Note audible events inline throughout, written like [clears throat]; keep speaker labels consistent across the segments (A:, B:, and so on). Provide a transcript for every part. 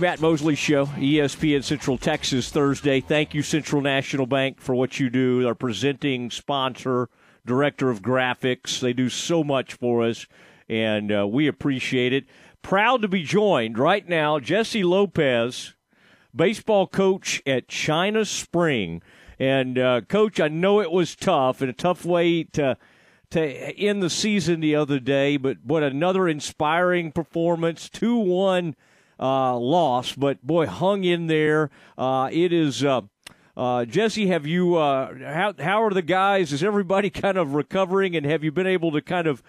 A: Matt Mosley Show, ESPN Central Texas, Thursday. Thank you, Central National Bank, for what you do. Our presenting sponsor, director of graphics. They do so much for us, and uh, we appreciate it. Proud to be joined right now, Jesse Lopez, baseball coach at China Spring. And, uh, Coach, I know it was tough and a tough way to to end the season the other day, but what another inspiring performance, two one uh, loss, but boy, hung in there. Uh, it is. Uh, uh Jesse, have you? Uh, how how are the guys? Is everybody [laughs] kind of recovering? And have you been able to kind of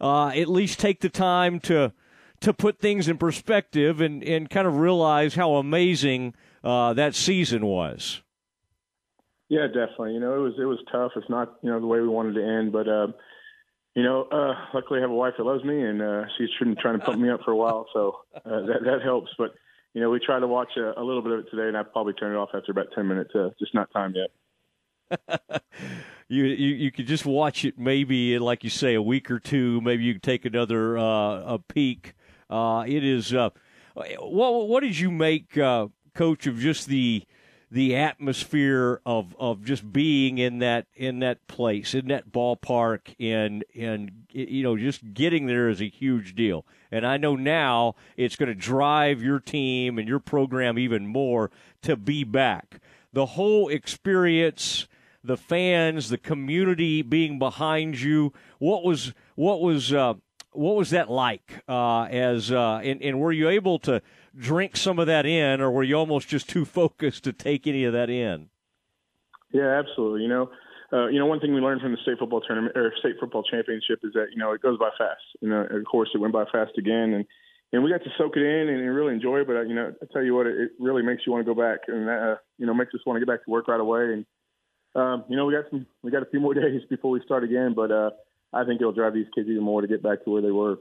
A: uh, at least take the time to to put things in perspective and, and kind of realize how amazing that season was?
B: Yeah, definitely. You know, it was it was tough. It's not you know the way we wanted to end, but you know, uh, luckily I have a wife that loves me, and uh, she's been trying to pump me up for a while, so uh, that that helps. But you know, we tried to watch a, a little bit of it today, and I probably turned it off after about ten minutes. Uh, just not time
A: yet. [laughs] you, you you could just watch it maybe like you say, a week or two. Maybe you take another uh, a peek. Uh, it is. Uh, what what did you make, uh, Coach, of just the the atmosphere of, of just being in that in that place in that ballpark and and you know just getting there is a huge deal. And I know now it's going to drive your team and your program even more to be back. The whole experience the fans the community being behind you what was what was uh, what was that like uh, as uh, and, and were you able to drink some of that in, or were you almost just too focused to take any of that in?
B: Yeah, absolutely. You know, uh, you know, one thing we learned from the state football tournament or state football championship is that you know it goes by fast. You know, of course, it went by fast again, and and we got to soak it in and really enjoy it. But uh, you know, I tell you what, it, really makes you want to go back, and uh, you know, makes us want to get back to work right away. And um, you know, we got some, we got a few more [laughs] days before we start again, but uh, I think it'll drive these kids even more to get back to where they were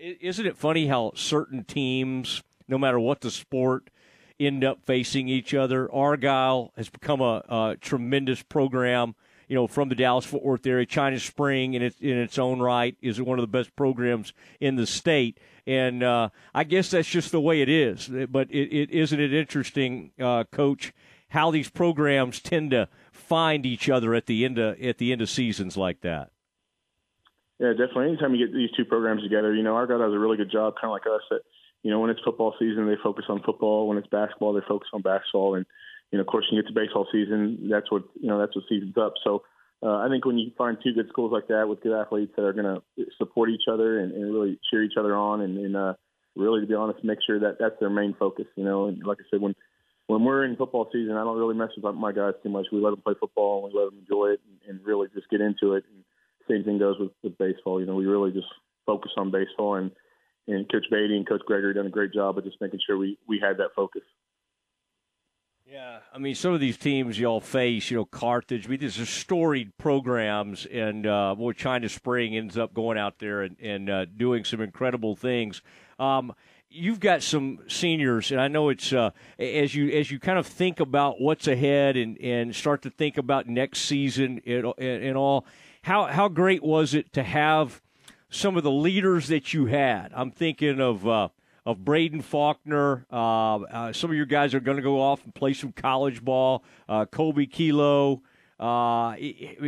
A: isn't it funny how certain teams, no matter what the sport, end up facing each other? Argyle has become a, a tremendous program. You know, from the Dallas Fort Worth area, China Spring in its in its own right is one of the best programs in the state, and uh, I guess that's just the way it is. But it, it isn't it interesting, uh, Coach, how these programs tend to find each other at the end of at the end of seasons like that.
B: Yeah, definitely. Anytime you get these two programs together, you know, Argyle does a really good job, kind of like us. That you know, when it's football season, they focus on football. When it's basketball, they focus on basketball. And you know, of course, you get to baseball season, that's what you know, that's what season's up. So uh, I think when you find two good schools like that with good athletes that are going to support each other and, and really cheer each other on, and, and uh, really, to be honest, make sure that that's their main focus. You know, and like I said, when when we're in football season, I don't really mess with my guys too much. We let them play football and we let them enjoy it and, and really just get into it. And, same thing goes with, with baseball. You know, we really just focus on baseball, and and Coach Beatty and Coach Gregory done a great job of just making sure we we had that focus.
A: Yeah, I mean, some of these teams y'all face, you know, Carthage. I mean, these are storied programs, and uh, boy, China Spring ends up going out there and, and uh, doing some incredible things. Um, you've got some seniors, and I know it's uh, as you as you kind of think about what's ahead and, and start to think about next season and, and all how how great was it to have some of the leaders that you had? I'm thinking of uh, of Braden Faulkner. Uh, uh, some of your guys are going to go off and play some college ball. Uh, Colby Kilo. Uh,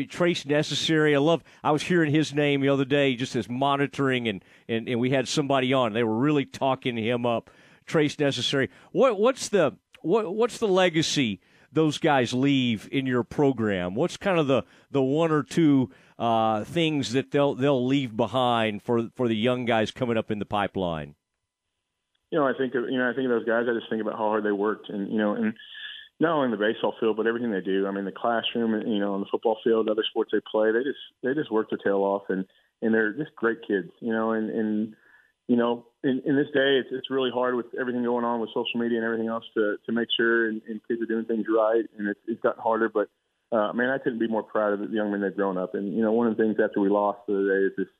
A: Trace Necessary. I love. I was hearing his name the other day, just as monitoring, and, and, and we had somebody on. They were really talking him up. Trace Necessary. What what's the what what's the legacy those guys leave in your program? What's kind of the the one or two uh, things that they'll they'll leave behind for for the young guys coming up in the pipeline?
B: You know, I think of, you know I think of those guys. I just think about how hard they worked, and you know, and not only in the baseball field, but everything they do. I mean, the classroom, and you know, on the football field, other sports they play, they just they just work their tail off, and and they're just great kids. You know, and and you know, in, in this day, it's it's really hard with everything going on with social media and everything else to to make sure and, and kids are doing things right, and it's it's gotten harder, but uh, man, I couldn't be more proud of the young men they've grown up. And you know, one of the things after we lost the other day is just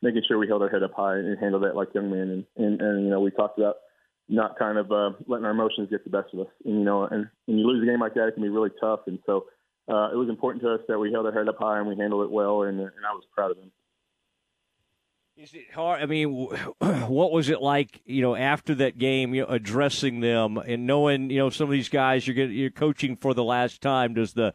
B: making sure we held our head up high and handled that like young men. And and, and you know, we talked about not kind of uh, letting our emotions get the best of us. And you know, and when you lose a game like that, it can be really tough. And so uh, it was important to us that we held our head up high and we handled it well. And, and I was proud of them.
A: Is it hard? I mean, [clears throat] what was it like? You know, after that game, you know, addressing them and knowing, you know, some of these guys you're getting, you're coaching for the last time. Does the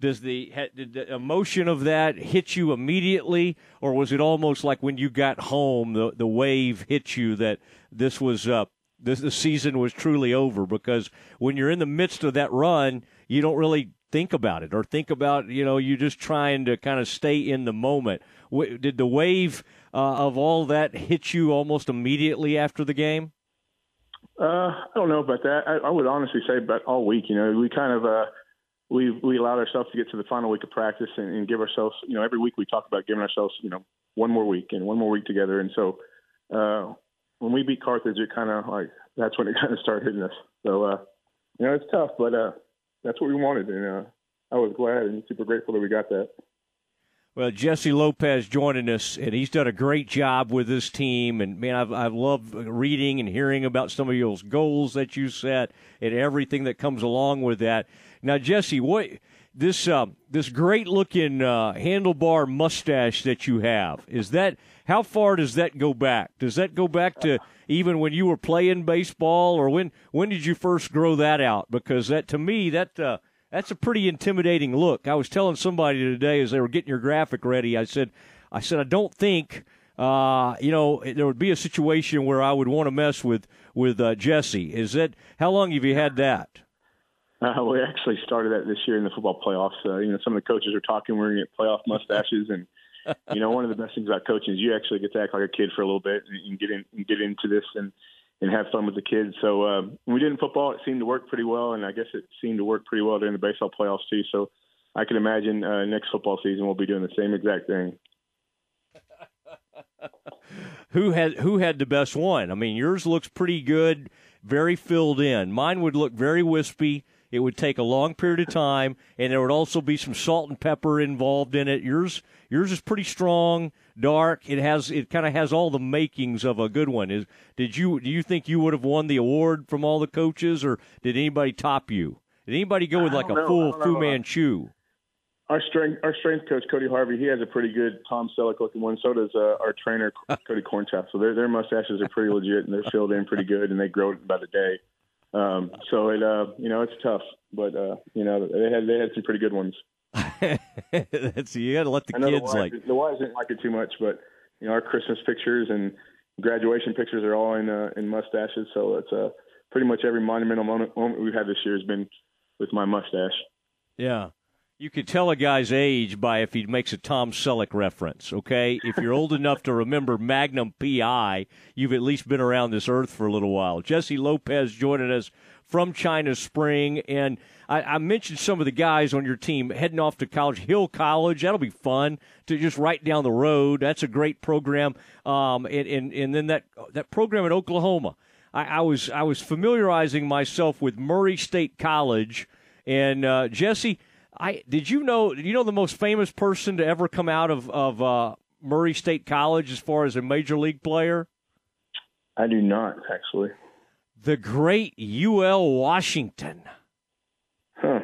A: does the did the emotion of that hit you immediately, or was it almost like when you got home, the the wave hit you that this was uh, this the season was truly over? Because when you're in the midst of that run, you don't really think about it or think about you know you're just trying to kind of stay in the moment. Did the wave uh, of all that hit you almost immediately after the game?
B: Uh, I don't know about that. I, I would honestly say about all week. You know, we kind of uh, we we allowed ourselves to get to the final week of practice and, and give ourselves. You know, every week we talk about giving ourselves. You know, one more week and one more week together. And so uh, when we beat Carthage, it kind of like that's when it [laughs] kind of started hitting us. So uh, you know, it's tough, but uh, that's what we wanted, and uh, I was glad and super grateful that we got that.
A: Well, Jesse Lopez joining us, and he's done a great job with this team. And man, I've I've loved reading and hearing about some of your goals that you set and everything that comes along with that. Now, Jesse, what this uh, this great looking uh, handlebar mustache that you have is that how far does that go back? Does that go back to even when you were playing baseball, or when when did you first grow that out? Because that to me that uh, that's a pretty intimidating look. I was telling somebody today as they were getting your graphic ready. I said, I said, I don't think, uh, you know, there would be a situation where I would want to mess with with uh, Jesse. Is that how long have you had that?
B: Uh, we actually started that this year in the football playoffs. Uh, you know, some of the coaches are talking. We're going playoff mustaches, and you know, one of the best things about coaching is you actually get to act like a kid for a little bit and get in and get into this and and have fun with the kids. So uh, we did in football, it seemed to work pretty well, and I guess it seemed to work pretty well during the baseball playoffs too. So I can imagine uh, next football season we'll be doing the same exact thing. [laughs]
A: who had who had the best one? I mean, yours looks pretty good, very filled in. Mine would look very wispy. It would take a long period of time, and there would also be some salt and pepper involved in it. Yours yours is pretty strong dark. It has it kind of has all the makings of a good one. Is did you do you think you would have won the award from all the coaches, or did anybody top you? Did anybody go with like a
B: know.
A: full Fu Manchu?
B: Our strength our strength coach Cody Harvey, he has a pretty good Tom Selleck looking one. So does uh, our trainer [laughs] Cody Cornchop. So their their mustaches are pretty legit and they're filled in pretty good and they grow by the day. Um, so it uh, you know it's tough, but uh, you know they had they had some pretty good ones. [laughs]
A: That's you got to let the
B: kids
A: the wives,
B: like the wives didn't like it too much, but you know our Christmas pictures and graduation pictures are all in uh, in mustaches, so it's uh, pretty much every monumental moment, moment we've had this year has been with my mustache.
A: Yeah. You could tell a guy's age by if he makes a Tom Selleck reference, okay? If you're old enough to remember Magnum PI, you've at least been around this earth for a little while. Jesse Lopez joining us from China Spring. And I, I, mentioned some of the guys on your team heading off to college. Hill College, that'll be fun to just right down the road. That's a great program. Um, and, and, and then that, that program at Oklahoma. I, I, was, I was familiarizing myself with Murray State College. And uh, Jesse, I did you know did you know the most famous person to ever come out of, of uh, Murray State College as far as a major league player?
B: I do not, actually
A: the great UL Washington
B: huh.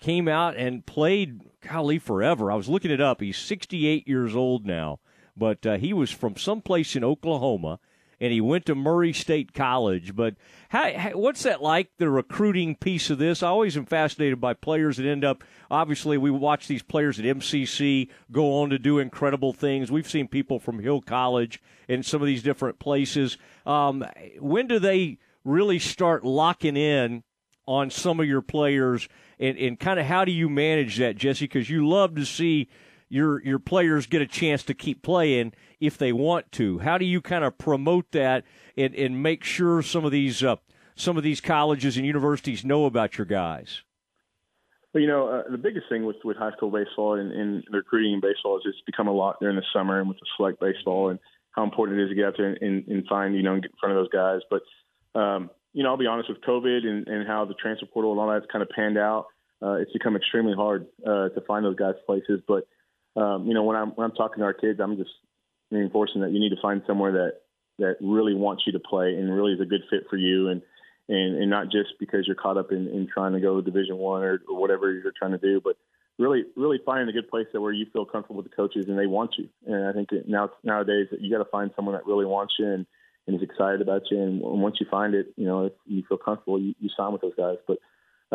A: came out and played, golly, forever. I was looking it up. He's 68 years old now, but uh, he was from someplace in Oklahoma, and he went to Murray State College. But how, how, what's that like, the recruiting piece of this? I always am fascinated by players that end up, obviously, we watch these players at MCC go on to do incredible things. We've seen people from Hill College and some of these different places. Um, when do they really start locking in on some of your players and, and kind of how do you manage that, Jesse? Because you love to see your your players get a chance to keep playing if they want to. How do you kind of promote that and, and make sure some of these uh, some of these colleges and universities know about your guys?
B: Well, you know, uh, the biggest thing with, with high school baseball and, and recruiting in baseball is it's become a lot during the summer and with the select baseball and how important it is to get out there and, and, and find, you know, and get in front of those guys. But um, you know, I'll be honest with COVID and, and how the transfer portal and all that's kind of panned out. Uh, it's become extremely hard uh, to find those guys places. But um, you know, when I'm when I'm talking to our kids, I'm just reinforcing that you need to find somewhere that that really wants you to play and really is a good fit for you, and and, and not just because you're caught up in, in trying to go to Division One or, or whatever you're trying to do, but really, really finding a good place that where you feel comfortable with the coaches and they want you. And I think now nowadays you got to find someone that really wants you and, and is excited about you. And once you find it, you know, if you feel comfortable, you, you sign with those guys. But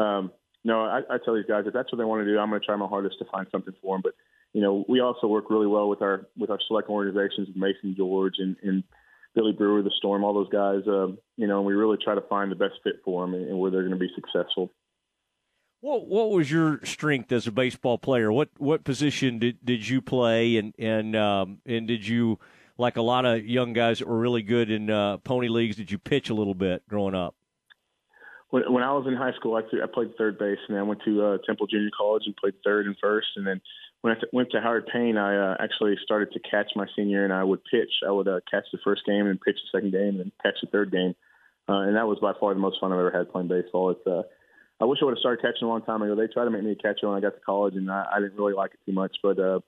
B: um, no, I, I tell these guys if that's what they want to do, I'm going to try my hardest to find something for them. But you know, we also work really well with our with our select organizations, Mason George and, and Billy Brewer, the Storm, all those guys. Uh, you know, and we really try to find the best fit for them and, and where they're going to be successful.
A: What what was your strength as a baseball player? What what position did, did you play, and and um, and did you like a lot of young guys that were really good in uh, pony leagues? Did you pitch a little bit growing up?
B: When, when I was in high school, I, I played third base, and I went to uh, Temple Junior College and played third and first. And then when I went to Howard Payne, I uh, actually started to catch my senior, and I would pitch. I would uh, catch the first game and pitch the second game, and then catch the third game. Uh, and that was by far the most fun I've ever had playing baseball. It's uh, I wish I would have started catching a long time ago. They tried to make me a catcher when I got to college, and I, I didn't really like it too much. But uh,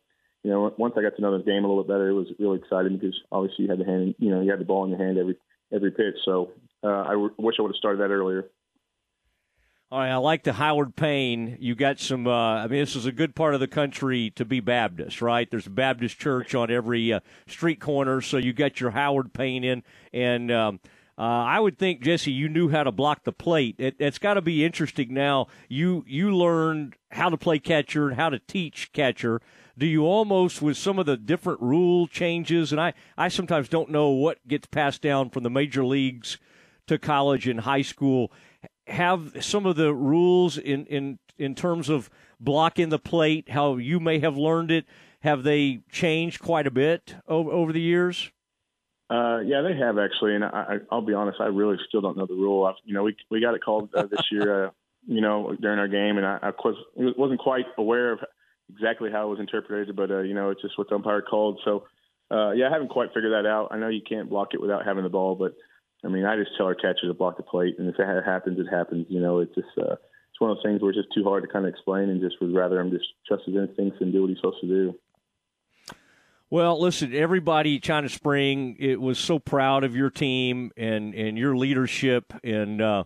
B: you know, once I got to know the game a little bit better, it was really exciting because obviously you had the hand, you know, you had the ball in your hand every every pitch. So uh, I w- wish I would have started that earlier.
A: All right, I like the Howard Payne. You got some. Uh, I mean, this is a good part of the country to be Baptist, right? There's a Baptist church on every uh, street corner, so you got your Howard Payne in, and um, uh, I would think, Jesse, you knew how to block the plate. It, has got to be interesting now. You you learned how to play catcher and how to teach catcher. Do you almost, with some of the different rule changes, and I, I sometimes don't know what gets passed down from the major leagues to college and high school, have some of the rules in, in, in terms of blocking the plate, how you may have learned it, have they changed quite a bit over, over the years?
B: Uh, yeah, they have actually, and I, I'll be honest, I really still don't know the rule. I, you know, we we got it called uh, this year, uh, you know, during our game, and I, I was wasn't quite aware of exactly how it was interpreted, but uh, you know, it's just what the umpire called. So, uh, yeah, I haven't quite figured that out. I know you can't block it without having the ball, but I mean, I just tell our catcher to block the plate, and if it happens, it happens. You know, it's just uh, it's one of those things where it's just too hard to kind of explain, and just would rather him just trust his instincts and do what he's supposed to do.
A: Well, listen, everybody, China Spring, it was so proud of your team and, and your leadership. And uh,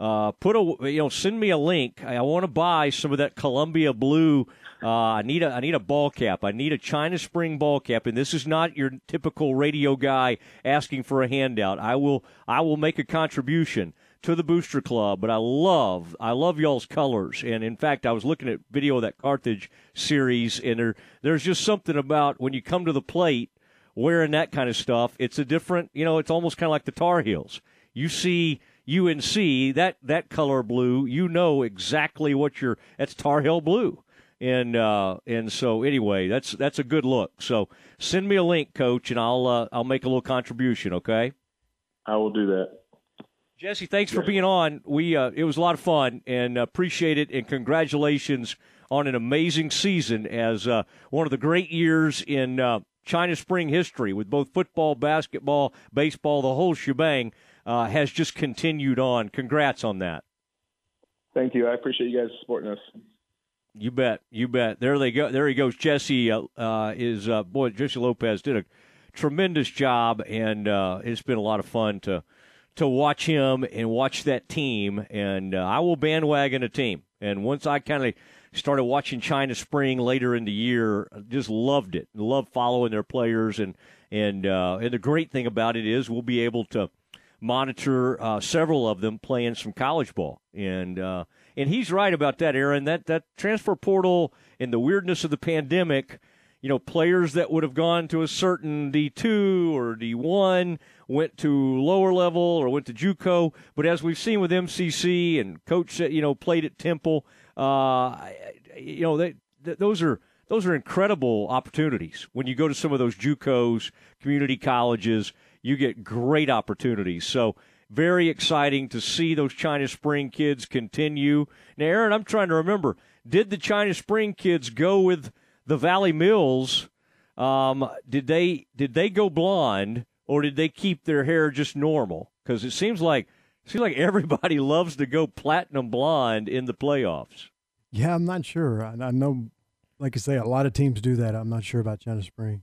A: uh, put a you know, send me a link. I, I want to buy some of that Columbia blue. Uh, I need a I need a ball cap. I need a China Spring ball cap. And this is not your typical radio guy asking for a handout. I will I will make a contribution to the Booster Club, but I love I love y'all's colors. And in fact, I was looking at video of that Carthage series, and there there's just something about when you come to the plate wearing that kind of stuff. It's a different, you know, it's almost kind of like the Tar Heels. You see UNC that that color blue, you know exactly what you're. That's Tar Heel blue. And uh, and so anyway, that's that's a good look. So send me a link, coach, and I'll uh, I'll make a little contribution. Okay.
B: I will do that.
A: Jesse, thanks for being on. We uh, it was a lot of fun and appreciate it, and congratulations on an amazing season as uh, one of the great years in uh, China Spring history with both football, basketball, baseball, the whole shebang uh, has just continued on. Congrats on that.
B: Thank you. I appreciate you guys supporting us.
A: You bet. You bet. There they go. There he goes. Jesse uh, uh, is boy. Jesse Lopez did a tremendous job, and it's been a lot of fun to to watch him and watch that team. And uh, I will bandwagon a team. And once I kind of started watching China Spring later in the year, just loved it. Loved following their players. And and uh, and the great thing about it is we'll be able to monitor uh, several of them playing some college ball. And uh, and he's right about that, Aaron. That that transfer portal and the weirdness of the pandemic you know, players that would have gone to a certain D2 or D1 went to lower level or went to JUCO. But as we've seen with MCC and coach, you know, played at Temple, uh, you know, they, th- those are those are incredible opportunities. When you go to some of those JUCOs, community colleges, you get great opportunities. So very exciting to see those China Spring kids continue. Now, Aaron, I'm trying to remember, did the China Spring kids go with – the Valley Mills, um, did they did they go blonde or did they keep their hair just normal? Because it seems like it seems like everybody [laughs] loves to go platinum blonde in the playoffs.
C: Yeah, I'm not sure. I, I know, like I say, a lot of teams do that. I'm not sure about China Spring.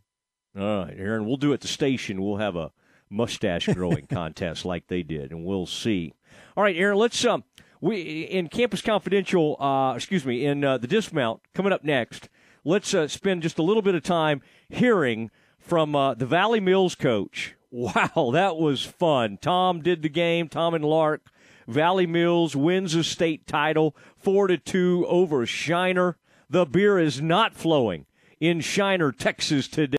A: All right, Aaron, we'll do it at the station. We'll have a mustache growing contest [laughs] like they did, and we'll see. All right, Aaron, let's um we in Campus Confidential, uh, excuse me, in uh, the dismount coming up next. Let's uh, spend just a little bit of time hearing from uh, the Valley Mills coach. [laughs] Wow, that was fun. Tom did the game. Tom and Lark. Valley Mills wins a state title, four to two over Shiner. The beer is not flowing in Shiner, Texas today.